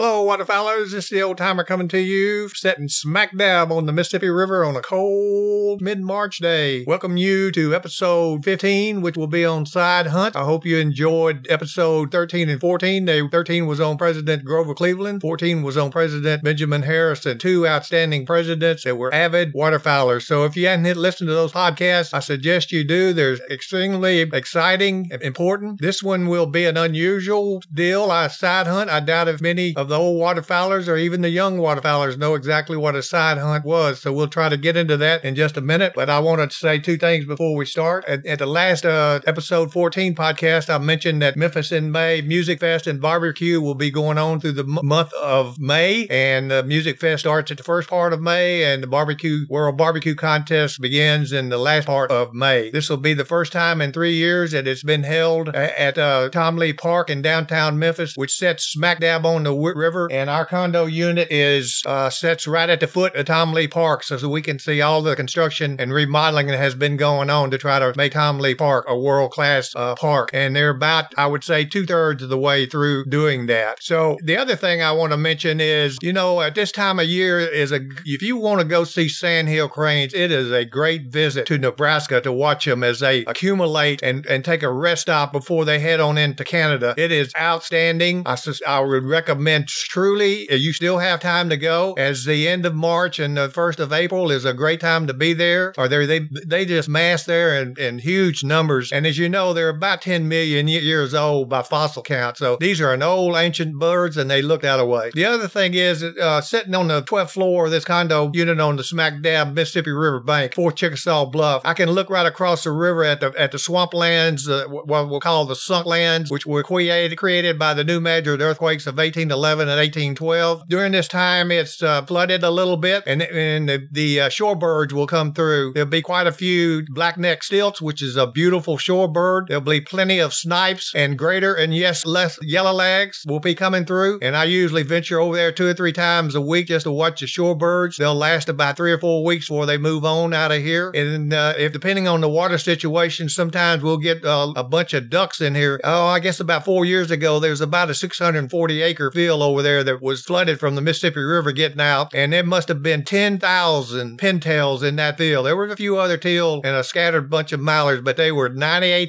Hello, waterfowlers. This is the old timer coming to you, sitting smack dab on the Mississippi River on a cold mid March day. Welcome you to episode 15, which will be on Side Hunt. I hope you enjoyed episode 13 and 14. They, 13 was on President Grover Cleveland, 14 was on President Benjamin Harrison, two outstanding presidents that were avid waterfowlers. So if you hadn't listened to those podcasts, I suggest you do. They're extremely exciting, and important. This one will be an unusual deal. I side hunt. I doubt if many of the old waterfowlers or even the young waterfowlers know exactly what a side hunt was. So we'll try to get into that in just a minute. But I wanted to say two things before we start. At, at the last uh, episode 14 podcast, I mentioned that Memphis in May Music Fest and Barbecue will be going on through the m- month of May. And the Music Fest starts at the first part of May, and the Barbecue World Barbecue Contest begins in the last part of May. This will be the first time in three years that it's been held at uh, Tom Lee Park in downtown Memphis, which sits smack dab on the river, and our condo unit is uh, sits right at the foot of Tom Lee Park, so, so we can see all the construction and remodeling that has been going on to try to make Tom Lee Park a world class uh, park. And they're about, I would say, two thirds of the way through doing that. So the other thing I want to mention is, you know, at this time of year is a if you want to go see sandhill cranes, it is a great visit to Nebraska to watch them as they accumulate and, and take a rest stop before they head on into Canada. It is outstanding. I, I would recommend truly, uh, you still have time to go, as the end of March and the first of April is a great time to be there. Or they they they just mass there in, in huge numbers, and as you know, they're about 10 million years old by fossil count. So these are an old ancient birds, and they look that way. The other thing is, uh, sitting on the 12th floor of this condo unit on the smack dab Mississippi River bank, Fourth Chickasaw Bluff, I can look right across the river at the at the swamplands, uh, what we'll call the sunk lands, which were created created by the New Madrid earthquakes of 1811 and 1812. During this time, it's uh, flooded a little bit, and, and the, the uh, shorebirds will come through. There'll be quite a few black-necked stilts, which is a beautiful shorebird. There'll be plenty of snipes and greater and yes, less yellowlegs will be coming through. And I usually venture over there two or three times a week just to watch the shorebirds. They'll last about three or four weeks before they move on out of here. And uh, if depending on the water situation, sometimes we'll get uh, a bunch of ducks in here. Oh, I guess about four years ago, there's about a 640 acre field over there that was flooded from the Mississippi River getting out, and there must have been 10,000 pintails in that field. There were a few other teal and a scattered bunch of mallards, but they were 98%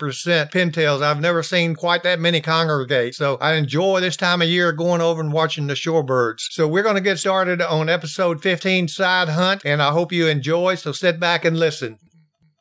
pintails. I've never seen quite that many congregate. So I enjoy this time of year going over and watching the shorebirds. So we're going to get started on episode 15 Side Hunt, and I hope you enjoy. So sit back and listen.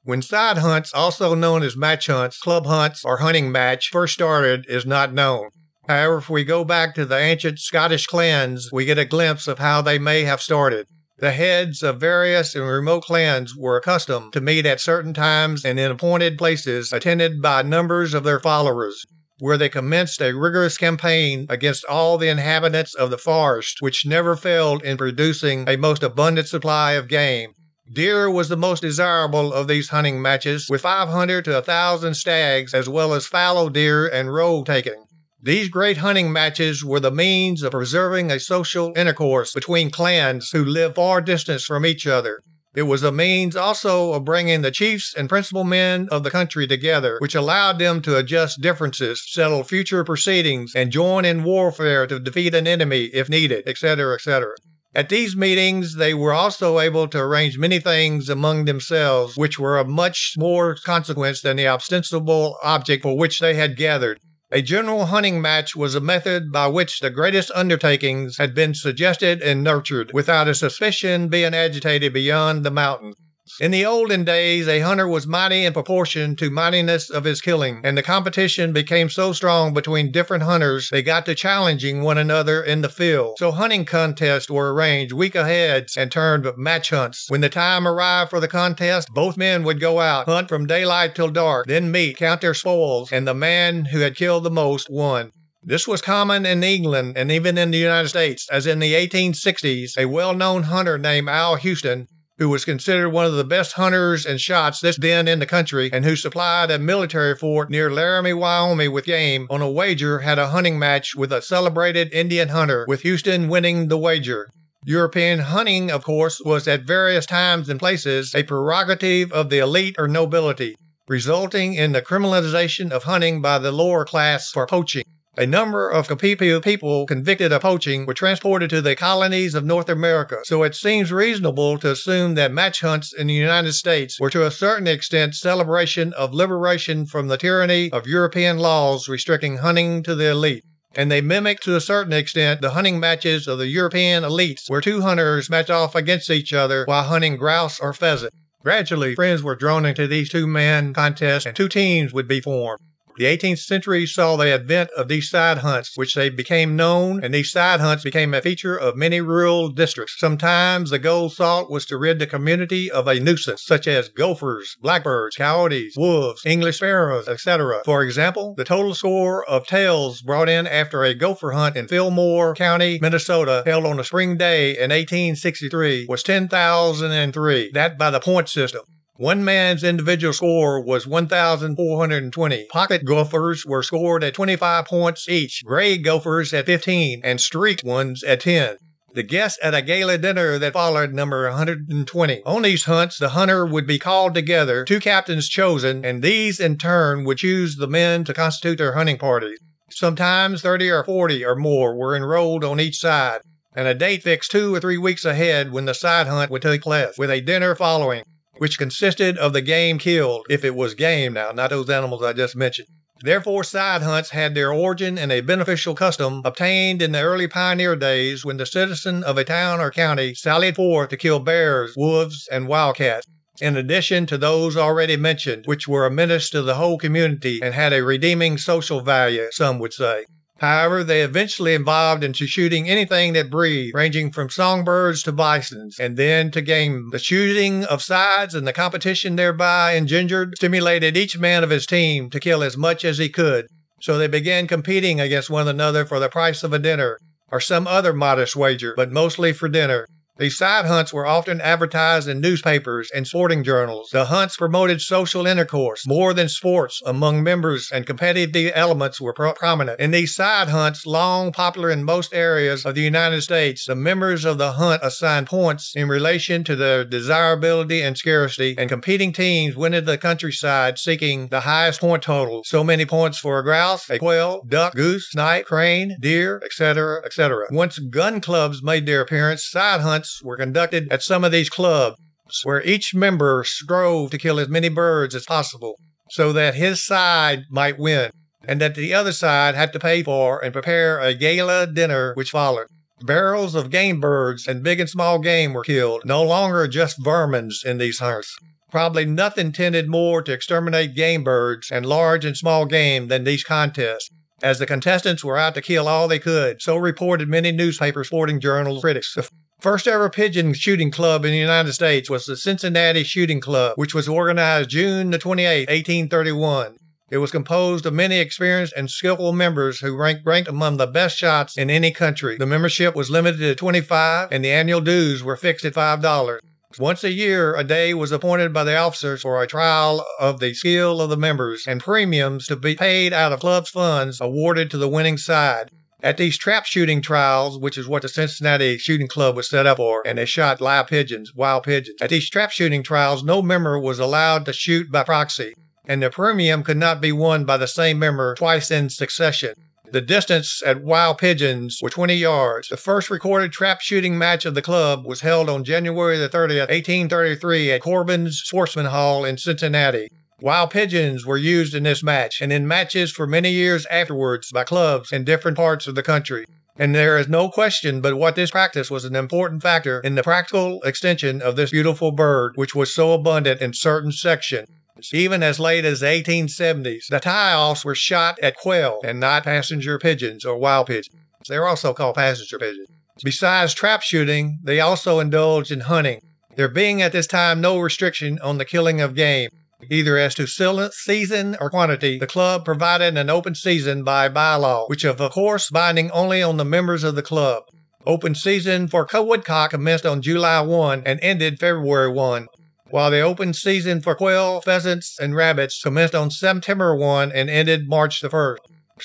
When side hunts, also known as match hunts, club hunts, or hunting match, first started is not known. However, if we go back to the ancient Scottish clans, we get a glimpse of how they may have started. The heads of various and remote clans were accustomed to meet at certain times and in appointed places, attended by numbers of their followers, where they commenced a rigorous campaign against all the inhabitants of the forest, which never failed in producing a most abundant supply of game. Deer was the most desirable of these hunting matches, with 500 to a 1,000 stags, as well as fallow deer and roe taken. These great hunting matches were the means of preserving a social intercourse between clans who lived far distance from each other. It was a means also of bringing the chiefs and principal men of the country together, which allowed them to adjust differences, settle future proceedings, and join in warfare to defeat an enemy if needed, etc., etc. At these meetings, they were also able to arrange many things among themselves, which were of much more consequence than the ostensible object for which they had gathered. A general hunting match was a method by which the greatest undertakings had been suggested and nurtured, without a suspicion being agitated beyond the mountain. In the olden days, a hunter was mighty in proportion to mightiness of his killing, and the competition became so strong between different hunters they got to challenging one another in the field. So hunting contests were arranged week ahead and turned match hunts. When the time arrived for the contest, both men would go out, hunt from daylight till dark, then meet, count their spoils, and the man who had killed the most won. This was common in England and even in the United States, as in the 1860s, a well known hunter named Al Houston who was considered one of the best hunters and shots that's been in the country and who supplied a military fort near Laramie, Wyoming with game on a wager had a hunting match with a celebrated Indian hunter, with Houston winning the wager. European hunting, of course, was at various times and places a prerogative of the elite or nobility, resulting in the criminalization of hunting by the lower class for poaching. A number of Copiapó people convicted of poaching were transported to the colonies of North America, so it seems reasonable to assume that match hunts in the United States were to a certain extent celebration of liberation from the tyranny of European laws restricting hunting to the elite. And they mimicked to a certain extent the hunting matches of the European elites, where two hunters match off against each other while hunting grouse or pheasant. Gradually, friends were drawn into these two man contests and two teams would be formed. The 18th century saw the advent of these side hunts, which they became known, and these side hunts became a feature of many rural districts. Sometimes the goal sought was to rid the community of a nuisance, such as gophers, blackbirds, coyotes, wolves, English sparrows, etc. For example, the total score of tails brought in after a gopher hunt in Fillmore County, Minnesota, held on a spring day in 1863 was 10,003. That by the point system. One man's individual score was 1,420. Pocket gophers were scored at 25 points each, gray gophers at 15, and streaked ones at 10. The guests at a gala dinner that followed number 120. On these hunts, the hunter would be called together, two captains chosen, and these in turn would choose the men to constitute their hunting parties. Sometimes 30 or 40 or more were enrolled on each side, and a date fixed two or three weeks ahead when the side hunt would take place, with a dinner following which consisted of the game killed, if it was game now, not those animals I just mentioned. Therefore, side hunts had their origin in a beneficial custom obtained in the early pioneer days when the citizen of a town or county sallied forth to kill bears, wolves, and wildcats, in addition to those already mentioned, which were a menace to the whole community and had a redeeming social value, some would say. However, they eventually evolved into shooting anything that breathed, ranging from songbirds to bisons, and then to game. The shooting of sides and the competition thereby engendered stimulated each man of his team to kill as much as he could. So they began competing against one another for the price of a dinner, or some other modest wager, but mostly for dinner. These side hunts were often advertised in newspapers and sporting journals. The hunts promoted social intercourse more than sports among members, and competitive elements were pro- prominent. In these side hunts, long popular in most areas of the United States, the members of the hunt assigned points in relation to their desirability and scarcity, and competing teams went into the countryside seeking the highest point total. So many points for a grouse, a quail, duck, goose, snipe, crane, deer, etc., etc. Once gun clubs made their appearance, side hunts were conducted at some of these clubs where each member strove to kill as many birds as possible so that his side might win and that the other side had to pay for and prepare a gala dinner which followed. Barrels of game birds and big and small game were killed, no longer just vermins in these hunts. Probably nothing tended more to exterminate game birds and large and small game than these contests, as the contestants were out to kill all they could. So reported many newspaper sporting journals critics. First ever pigeon shooting club in the United States was the Cincinnati Shooting Club, which was organized June the 28, 1831. It was composed of many experienced and skillful members who ranked, ranked among the best shots in any country. The membership was limited to 25 and the annual dues were fixed at $5. Once a year, a day was appointed by the officers for a trial of the skill of the members and premiums to be paid out of club's funds awarded to the winning side. At these trap shooting trials, which is what the Cincinnati Shooting Club was set up for, and they shot live pigeons, wild pigeons. At these trap shooting trials, no member was allowed to shoot by proxy, and the premium could not be won by the same member twice in succession. The distance at wild pigeons were 20 yards. The first recorded trap shooting match of the club was held on January the 30th, 1833 at Corbin's Sportsman Hall in Cincinnati. Wild pigeons were used in this match and in matches for many years afterwards by clubs in different parts of the country. And there is no question but what this practice was an important factor in the practical extension of this beautiful bird, which was so abundant in certain sections. Even as late as the 1870s, the tie-offs were shot at quail and not passenger pigeons or wild pigeons. They're also called passenger pigeons. Besides trap shooting, they also indulged in hunting, there being at this time no restriction on the killing of game. Either as to season or quantity, the club provided an open season by bylaw, which of course binding only on the members of the club. Open season for woodcock commenced on July 1 and ended February 1, while the open season for quail, pheasants, and rabbits commenced on September 1 and ended March the 1st.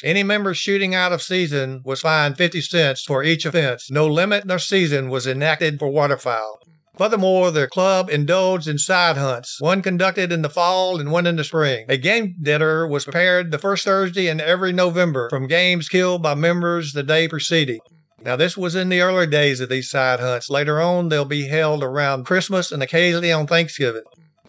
Any member shooting out of season was fined 50 cents for each offense. No limit nor season was enacted for waterfowl. Furthermore, the club indulged in side hunts, one conducted in the fall and one in the spring. A game dinner was prepared the first Thursday in every November from games killed by members the day preceding. Now, this was in the early days of these side hunts. Later on, they'll be held around Christmas and occasionally on Thanksgiving.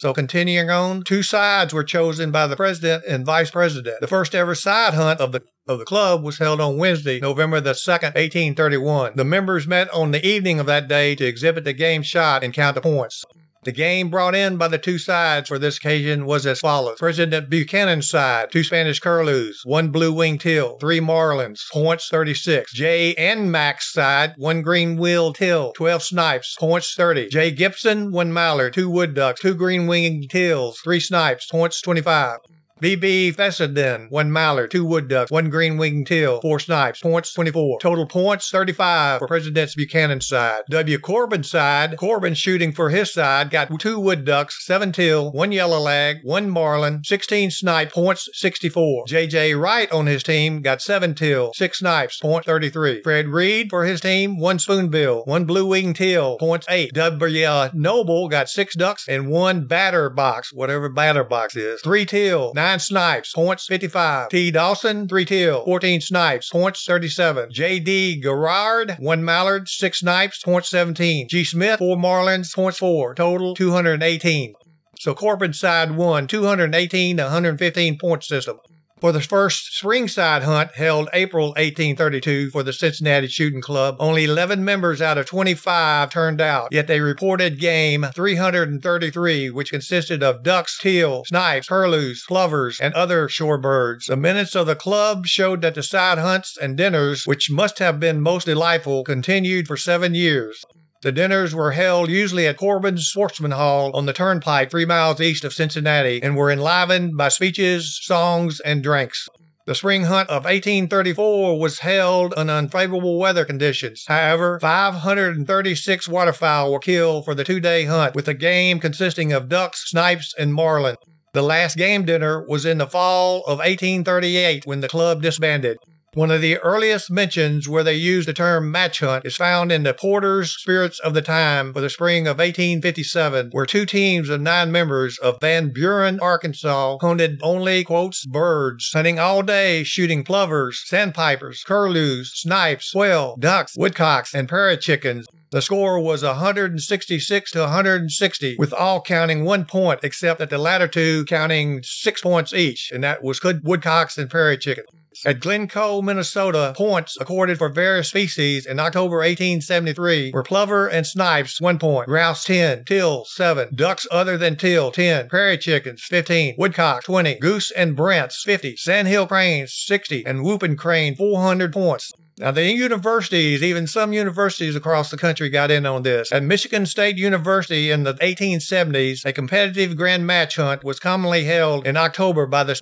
So continuing on, two sides were chosen by the president and vice president. The first ever side hunt of the of the club was held on Wednesday, November the 2nd, 1831. The members met on the evening of that day to exhibit the game shot and count the points. The game brought in by the two sides for this occasion was as follows. President Buchanan's side, two Spanish curlews, one blue winged teal, three marlins, points 36. J and Max side, one green winged teal, 12 snipes, points 30. J Gibson, one mallard, two wood ducks, two green winged teals, three snipes, points 25. BB Fessenden, one mallard, two wood ducks, one green winged teal, four snipes, points 24. Total points 35 for President Buchanan's side. W. Corbin's side, Corbin shooting for his side, got two wood ducks, seven teal, one yellow lag, one marlin, 16 snipe, points 64. JJ Wright on his team got seven teal, six snipes, point 33. Fred Reed for his team, one spoonbill, one blue winged teal, points 8. W. Noble got six ducks and one batter box, whatever batter box is. Three teal, nine Nine snipes, points 55. T. Dawson, three teal, 14 snipes, points 37. J.D. Gerard, one mallard, six snipes, points 17. G. Smith, four marlins, points 4. Total 218. So Corbin side won 218 to 115 point system for the first Springside hunt held April 1832 for the Cincinnati Shooting Club. Only 11 members out of 25 turned out, yet they reported game 333, which consisted of ducks, teal, snipes, curlews, plovers, and other shore birds. The minutes of the club showed that the side hunts and dinners, which must have been most delightful, continued for seven years. The dinners were held usually at Corbin's Sportsman Hall on the turnpike three miles east of Cincinnati and were enlivened by speeches, songs, and drinks. The spring hunt of 1834 was held in unfavorable weather conditions. However, 536 waterfowl were killed for the two day hunt, with the game consisting of ducks, snipes, and marlin. The last game dinner was in the fall of 1838 when the club disbanded. One of the earliest mentions where they used the term match hunt is found in the Porter's Spirits of the Time for the spring of 1857, where two teams of nine members of Van Buren, Arkansas, hunted only, quotes, birds, hunting all day, shooting plovers, sandpipers, curlews, snipes, quail, ducks, woodcocks, and prairie chickens. The score was 166 to 160, with all counting one point, except that the latter two counting six points each, and that was good woodcocks and prairie chickens. At Glencoe, Minnesota, points accorded for various species in October 1873 were plover and snipes 1 point, grouse 10, teal 7, ducks other than teal 10, prairie chickens 15, woodcock 20, goose and brants 50, sandhill cranes 60, and whooping crane 400 points. Now, the universities, even some universities across the country got in on this. At Michigan State University in the 1870s, a competitive grand match hunt was commonly held in October by the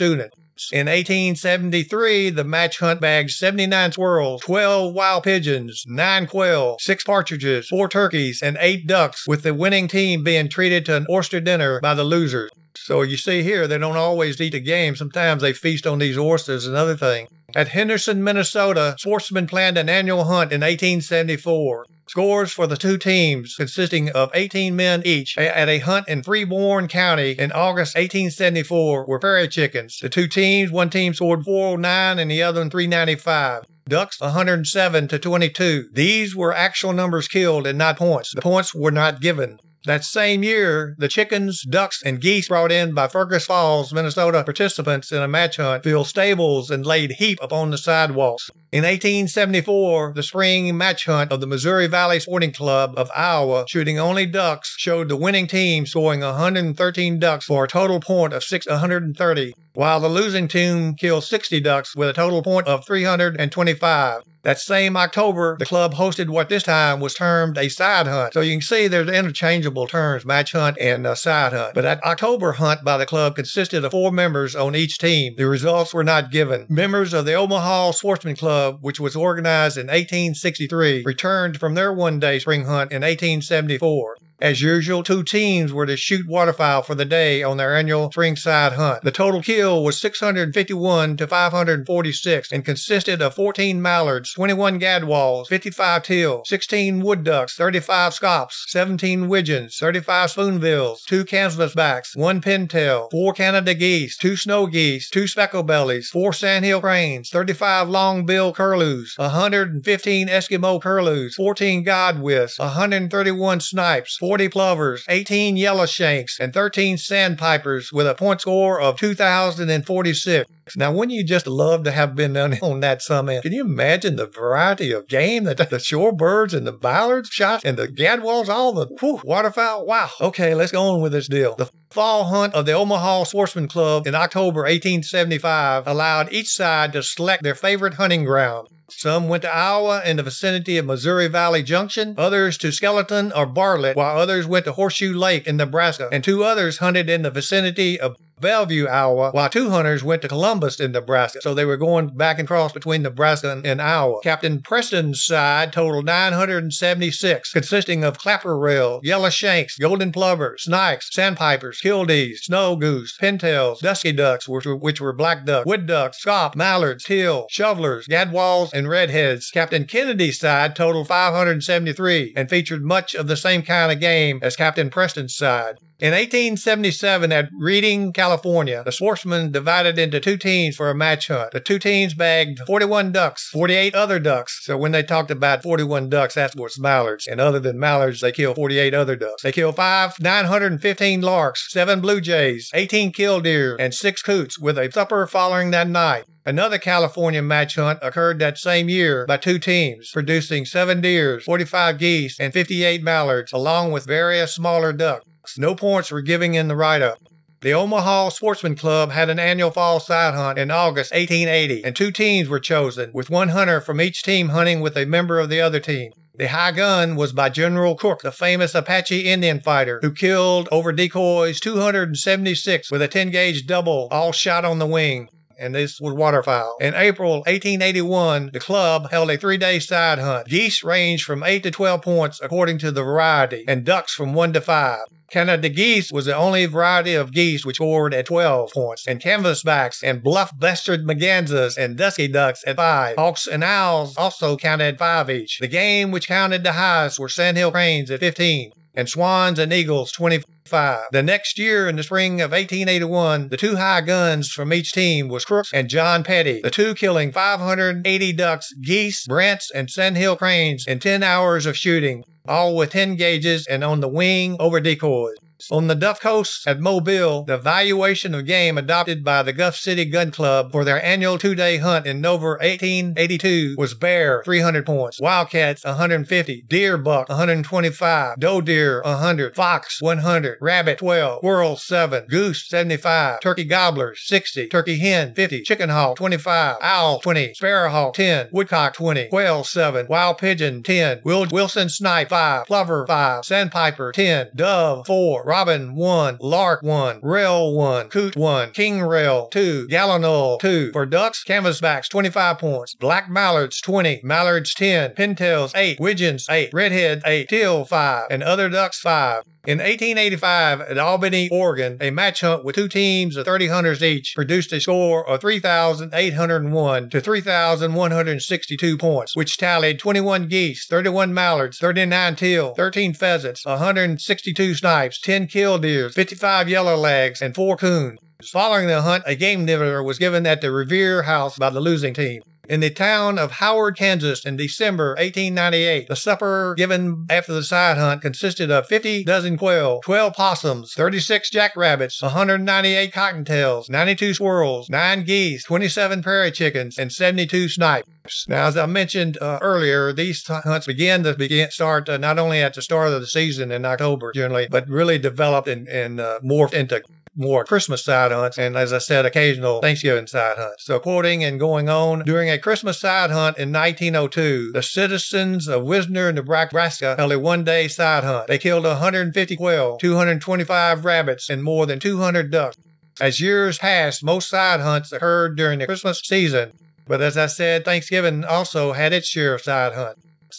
In 1873, the match hunt bagged 79 squirrels, 12 wild pigeons, 9 quail, 6 partridges, 4 turkeys, and 8 ducks, with the winning team being treated to an oyster dinner by the losers. So you see here, they don't always eat the game. Sometimes they feast on these oysters and other things. At Henderson, Minnesota, sportsmen planned an annual hunt in 1874. Scores for the two teams, consisting of 18 men each, at a hunt in Freeborn County in August 1874, were prairie chickens. The two teams, one team scored 409 and the other one 395. Ducks 107 to 22. These were actual numbers killed and not points. The points were not given. That same year, the chickens, ducks, and geese brought in by Fergus Falls, Minnesota participants in a match hunt filled stables and laid heap upon the sidewalks. In 1874, the spring match hunt of the Missouri Valley Sporting Club of Iowa, shooting only ducks, showed the winning team scoring 113 ducks for a total point of 630, while the losing team killed 60 ducks with a total point of 325. That same October, the club hosted what this time was termed a side hunt. So you can see there's interchangeable terms, match hunt and uh, side hunt. But that October hunt by the club consisted of four members on each team. The results were not given. Members of the Omaha Sportsman Club, which was organized in 1863, returned from their one day spring hunt in 1874. As usual, two teams were to shoot waterfowl for the day on their annual spring side hunt. The total kill was 651 to 546 and consisted of 14 mallards, 21 gadwalls, 55 teal, 16 wood ducks, 35 scaups, 17 widgeons, 35 spoonbills, two canvasbacks, one pintail, four Canada geese, two snow geese, two speckle bellies, four sandhill cranes, 35 long-bill curlews, 115 Eskimo curlews, 14 godwits, 131 snipes, 40 plovers, 18 yellow shanks, and 13 sandpipers with a point score of 2,046. Now, wouldn't you just love to have been on that summit? Can you imagine the variety of game that the shorebirds and the ballards shot and the gadwalls, all the whew, waterfowl? Wow. Okay, let's go on with this deal. The fall hunt of the Omaha Sportsman Club in October 1875 allowed each side to select their favorite hunting ground. Some went to Iowa in the vicinity of Missouri Valley Junction, others to Skeleton or Bartlett, while others went to Horseshoe Lake in Nebraska, and two others hunted in the vicinity of Bellevue, Iowa, while two hunters went to Columbus in Nebraska. So they were going back and cross between Nebraska and, and Iowa. Captain Preston's side totaled 976, consisting of clapper rail, yellow shanks, golden plovers, snipes, sandpipers, kildees, snow goose, pintails, dusky ducks, which were, which were black ducks, wood ducks, scaup, mallards, teal, shovelers, gadwalls, and redheads. Captain Kennedy's side totaled 573 and featured much of the same kind of game as Captain Preston's side. In 1877 at Redding, California, the sportsmen divided into two teams for a match hunt. The two teams bagged 41 ducks, 48 other ducks. So when they talked about 41 ducks, that's what's mallards. And other than mallards, they killed 48 other ducks. They killed five 915 larks, seven blue jays, 18 killdeer, and six coots with a supper following that night. Another California match hunt occurred that same year by two teams, producing seven deers, 45 geese, and 58 mallards, along with various smaller ducks. No points were given in the write up. The Omaha Sportsman Club had an annual fall side hunt in August 1880, and two teams were chosen, with one hunter from each team hunting with a member of the other team. The high gun was by General Crook, the famous Apache Indian fighter, who killed over decoys 276 with a 10 gauge double, all shot on the wing and this was waterfowl. In April 1881, the club held a three day side hunt. Geese ranged from 8 to 12 points according to the variety, and ducks from 1 to 5. Canada geese was the only variety of geese which scored at 12 points, and canvasbacks and buff-breasted mergansers and dusky ducks at 5. Hawks and owls also counted at 5 each. The game which counted the highest were sandhill cranes at 15 and swans and eagles 25. The next year, in the spring of 1881, the two high guns from each team was Crooks and John Petty, the two killing 580 ducks, geese, brants, and sandhill cranes in 10 hours of shooting all with 10 gauges and on the wing over decoys. On the Gulf Coast at Mobile, the valuation of game adopted by the Gulf City Gun Club for their annual two-day hunt in November 1882 was bear 300 points, wildcats 150, deer buck 125, doe deer 100, fox 100, rabbit 12, squirrel 7, goose 75, turkey gobbler 60, turkey hen 50, chicken hawk 25, owl 20, sparrowhawk 10, woodcock 20, quail 7, wild pigeon 10, Will- Wilson snipe 5, plover 5, sandpiper 10, dove 4, robin 1, lark 1, rail 1, coot 1, king rail 2, gallinule 2. For ducks, canvasbacks 25 points, black mallards 20, mallards 10, pintails 8, widgeons 8, redhead 8, teal 5, and other ducks 5. In 1885, at Albany, Oregon, a match hunt with two teams of 30 hunters each produced a score of 3,801 to 3,162 points, which tallied 21 geese, 31 mallards, 39 teal, 13 pheasants, 162 snipes, 10 killdeers, 55 yellow legs, and 4 coons. Following the hunt, a game dinner was given at the Revere House by the losing team. In the town of Howard, Kansas in December 1898, the supper given after the side hunt consisted of 50 dozen quail, 12 possums, 36 jackrabbits, 198 cottontails, 92 squirrels, 9 geese, 27 prairie chickens, and 72 snipes. Now, as I mentioned uh, earlier, these t- hunts began to begin start uh, not only at the start of the season in October generally, but really developed and, and uh, morphed into more Christmas side hunts, and as I said, occasional Thanksgiving side hunts. So, quoting and going on, during a Christmas side hunt in 1902, the citizens of Wisner, Nebraska held a one day side hunt. They killed 150 quail, 225 rabbits, and more than 200 ducks. As years passed, most side hunts occurred during the Christmas season, but as I said, Thanksgiving also had its share of side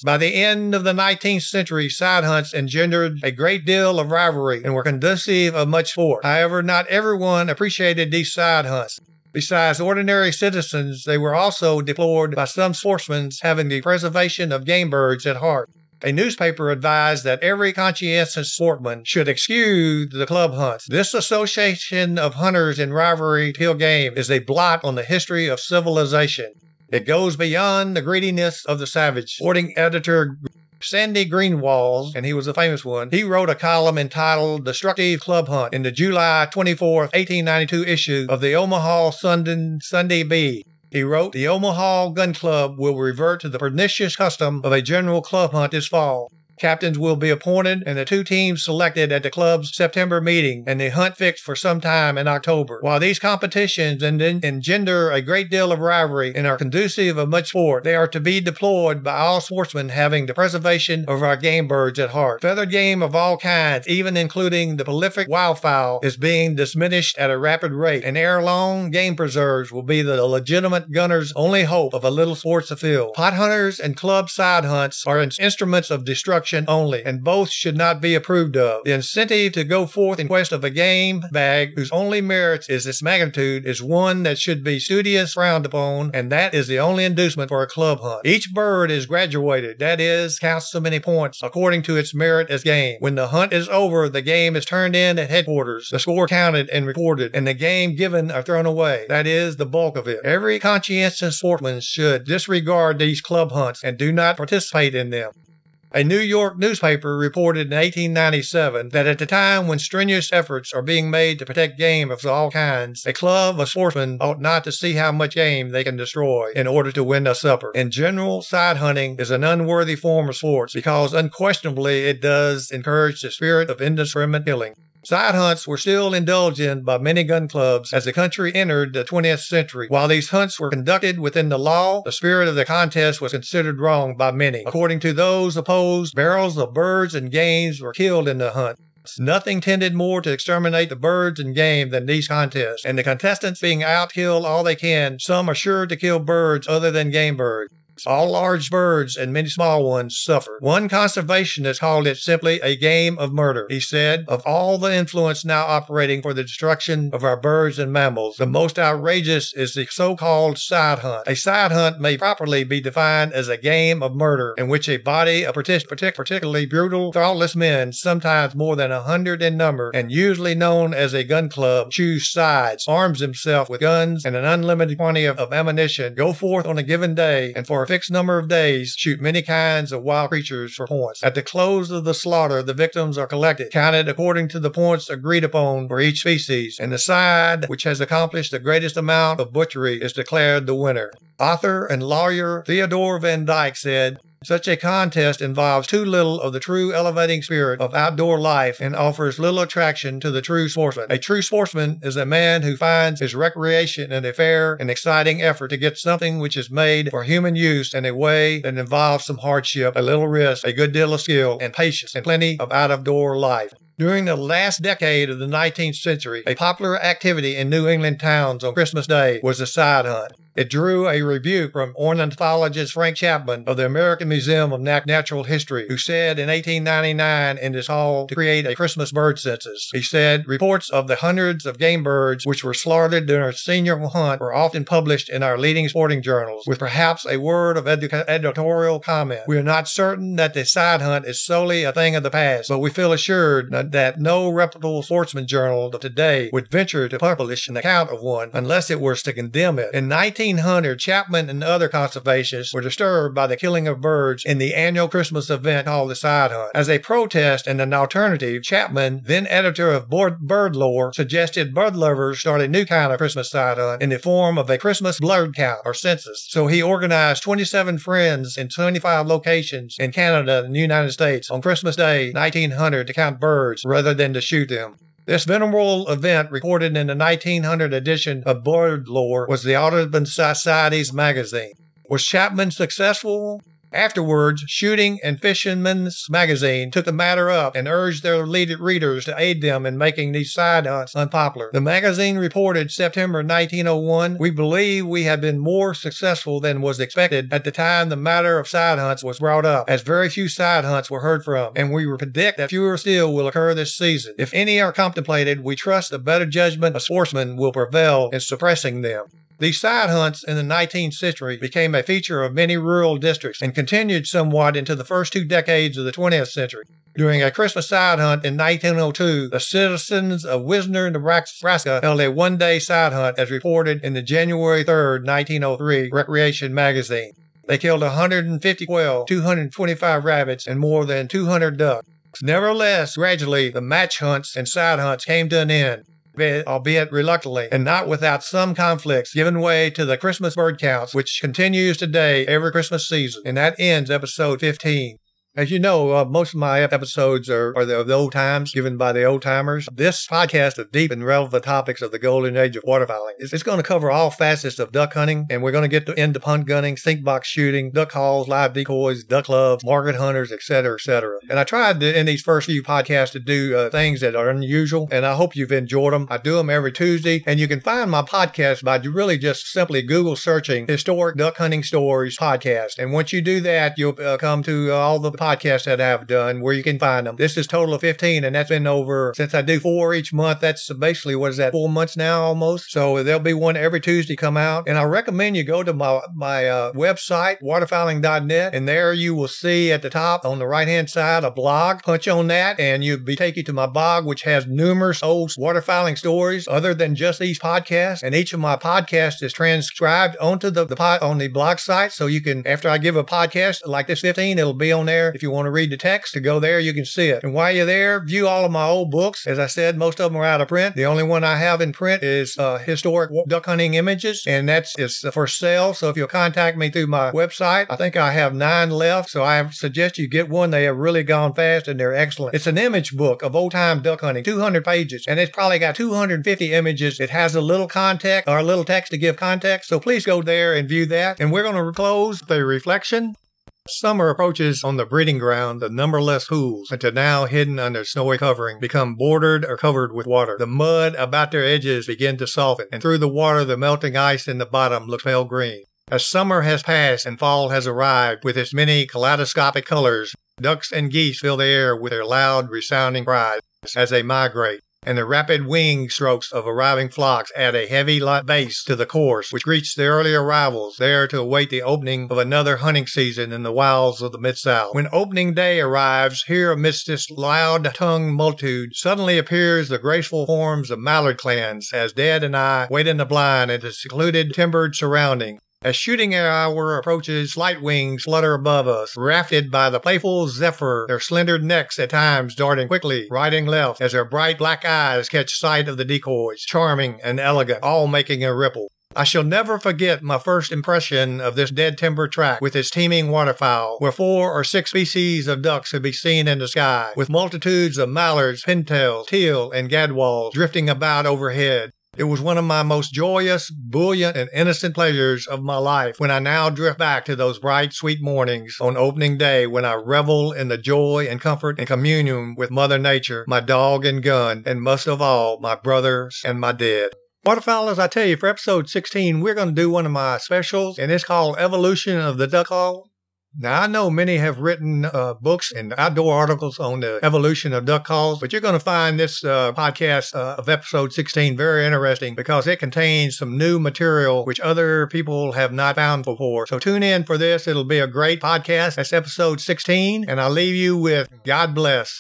By the end of the 19th century, side hunts engendered a great deal of rivalry and were conducive of much sport. However, not everyone appreciated these side hunts. Besides ordinary citizens, they were also deplored by some sportsmen having the preservation of game birds at heart. A newspaper advised that every conscientious sportsman should excuse the club hunts. This association of hunters in rivalry kill game is a blot on the history of civilization. It goes beyond the greediness of the savage. Sporting editor Sandy Griswold, and he was a famous one, he wrote a column entitled Destructive Club Hunt in the July 24, 1892 issue of the Omaha Sunday, Sunday Bee. He wrote, The Omaha Gun Club will revert to the pernicious custom of a general club hunt this fall. Captains will be appointed and the two teams selected at the club's September meeting and the hunt fixed for some time in October. While these competitions engender a great deal of rivalry and are conducive of much sport, they are to be deployed by all sportsmen having the preservation of our game birds at heart. Feathered game of all kinds, even including the prolific wildfowl, is being diminished at a rapid rate, and ere long, game preserves will be the legitimate gunner's only hope of a little sports afield. Pot hunters and club side hunts are instruments of destruction instruction only, and both should not be approved of. The incentive to go forth in quest of a game bag whose only merit is its magnitude is one that should be studious frowned upon, and that is the only inducement for a club hunt. Each bird is graduated, that is, counts so many points according to its merit as game. When the hunt is over, the game is turned in at headquarters, the score counted and recorded, and the game given or thrown away. That is the bulk of it. Every conscientious sportsman should disregard these club hunts and do not participate in them. A New York newspaper reported in 1897 that at the time when strenuous efforts are being made to protect game of all kinds, a club of sportsmen ought not to see how much game they can destroy in order to win a supper. In general, side hunting is an unworthy form of sports because unquestionably it does encourage the spirit of indiscriminate killing. Side hunts were still indulged in by many gun clubs as the country entered the 20th century. While these hunts were conducted within the law, the spirit of the contest was considered wrong by many. According to those opposed, barrels of birds and games were killed in the hunt. Nothing tended more to exterminate the birds and game than these contests, and the contestants being out killed all they can, some are sure to kill birds other than game birds. All large birds and many small ones suffer. One conservationist called it simply a game of murder. He said, of all the influence now operating for the destruction of our birds and mammals, the most outrageous is the so-called side hunt. A side hunt may properly be defined as a game of murder in which a body of particularly brutal, thoughtless men, sometimes more than a hundred in number, and usually known as a gun club, choose sides, arms himself with guns and an unlimited quantity of, of ammunition, go forth on a given day, and for a fixed number of days, shoot many kinds of wild creatures for points. At the close of the slaughter, the victims are collected, counted according to the points agreed upon for each species, and the side which has accomplished the greatest amount of butchery is declared the winner. Author and lawyer Theodore Van Dyke said, such a contest involves too little of the true elevating spirit of outdoor life and offers little attraction to the true sportsman. A true sportsman is a man who finds his recreation in a fair and exciting effort to get something which is made for human use in a way that involves some hardship, a little risk, a good deal of skill, and patience, and plenty of out of door life. During the last decade of the 19th century, a popular activity in New England towns on Christmas Day was the side hunt. It drew a rebuke from ornithologist Frank Chapman of the American Museum of Natural History, who said in 1899 in his hall to create a Christmas bird census. He said reports of the hundreds of game birds which were slaughtered during our senior hunt were often published in our leading sporting journals, with perhaps a word of edu- editorial comment. We are not certain that the side hunt is solely a thing of the past, but we feel assured that no reputable sportsman journal of today would venture to publish an account of one unless it was to condemn it. In 1900, Chapman and other conservationists were disturbed by the killing of birds in the annual Christmas event called the Side Hunt. As a protest and an alternative, Chapman, then editor of Bird Lore, suggested bird lovers start a new kind of Christmas side hunt in the form of a Christmas bird count or census. So he organized 27 friends in 25 locations in Canada and the United States on Christmas Day 1900 to count birds rather than to shoot them. This venerable event, recorded in the 1900 edition of Bird Lore, was the Audubon Society's magazine. Was Chapman successful? Afterwards, Shooting and Fisherman's Magazine took the matter up and urged their readers to aid them in making these side hunts unpopular. The magazine reported September 1901, we believe we have been more successful than was expected at the time the matter of side hunts was brought up, as very few side hunts were heard from, and we predict that fewer still will occur this season. If any are contemplated, we trust the better judgment of sportsmen will prevail in suppressing them. These side hunts in the 19th century became a feature of many rural districts and continued somewhat into the first two decades of the 20th century. During a Christmas side hunt in 1902, the citizens of Wisner, Nebraska held a one day side hunt as reported in the January 3, 1903 Recreation magazine. They killed 150 quail, 225 rabbits, and more than 200 ducks. Nevertheless, gradually, the match hunts and side hunts came to an end albeit reluctantly, and not without some conflicts, giving way to the Christmas bird counts, which continues today every Christmas season. And that ends episode 15. As you know, uh, most of my episodes are, are the, the, old times given by the old timers. This podcast of deep and relevant topics of the golden age of waterfowling is it's going to cover all facets of duck hunting, and we're going to get to into punt gunning, sink box shooting, duck calls, live decoys, duck clubs, market hunters, etc., etc. And I tried to, in these first few podcasts to do uh, things that are unusual, and I hope you've enjoyed them. I do them every Tuesday, and you can find my podcast by really just simply Google searching historic duck hunting stories podcast. And once you do that, you'll uh, come to uh, all the podcasts that I've done where you can find them. This is total of 15, and that's been over since I do four each month. That's basically, what is that, four months now almost? So there'll be one every Tuesday come out. And I recommend you go to my, my uh, website, waterfowling.net, and there you will see at the top on the right hand side a blog. Punch on that, and you'll be taken to my blog, which has numerous old waterfowling stories other than just these podcasts. And each of my podcasts is transcribed onto the, the pod, on the blog site. So you can, after I give a podcast like this 15, it'll be on there if you want to read the text, to go there, you can see it. And while you're there, view all of my old books. As I said, most of them are out of print. The only one I have in print is uh, historic duck hunting images, and that's is for sale. So if you'll contact me through my website, I think I have nine left. So I suggest you get one. They have really gone fast and they're excellent. It's an image book of old time duck hunting, 200 pages, and it's probably got 250 images. It has a little context or a little text to give context. So please go there and view that. And we're going to close the reflection Summer approaches on the breeding ground, the numberless pools, until now hidden under snowy covering, become bordered or covered with water. The mud about their edges begin to soften, and through the water the melting ice in the bottom looks pale green. As summer has passed and fall has arrived with its many kaleidoscopic colors, ducks and geese fill the air with their loud, resounding cries as they migrate and the rapid wing strokes of arriving flocks add a heavy light bass to the chorus, which greets the early arrivals, there to await the opening of another hunting season in the wilds of the Mid South. When opening day arrives, here amidst this loud tongued multitude, suddenly appears the graceful forms of mallard clans, as Dad and I wait in the blind in the secluded timbered surrounding. As shooting hour approaches, light wings flutter above us, rafted by the playful zephyr, their slender necks at times darting quickly right and left as their bright black eyes catch sight of the decoys, charming and elegant, all making a ripple. I shall never forget my first impression of this dead timber tract with its teeming waterfowl, where four or six species of ducks could be seen in the sky, with multitudes of mallards, pintails, teal, and gadwalls drifting about overhead. It was one of my most joyous, buoyant, and innocent pleasures of my life when I now drift back to those bright, sweet mornings on opening day when I revel in the joy and comfort and communion with Mother Nature, my dog and gun, and most of all, my brothers and my dead. Waterfowlers, I tell you, for episode 16, we're going to do one of my specials, and it's called Evolution of the Duck Call. Now, I know many have written uh, books and outdoor articles on the evolution of duck calls, but you're going to find this uh, podcast uh, of episode 16 very interesting because it contains some new material which other people have not found before. So tune in for this. It'll be a great podcast. That's episode 16, and I'll leave you with God bless.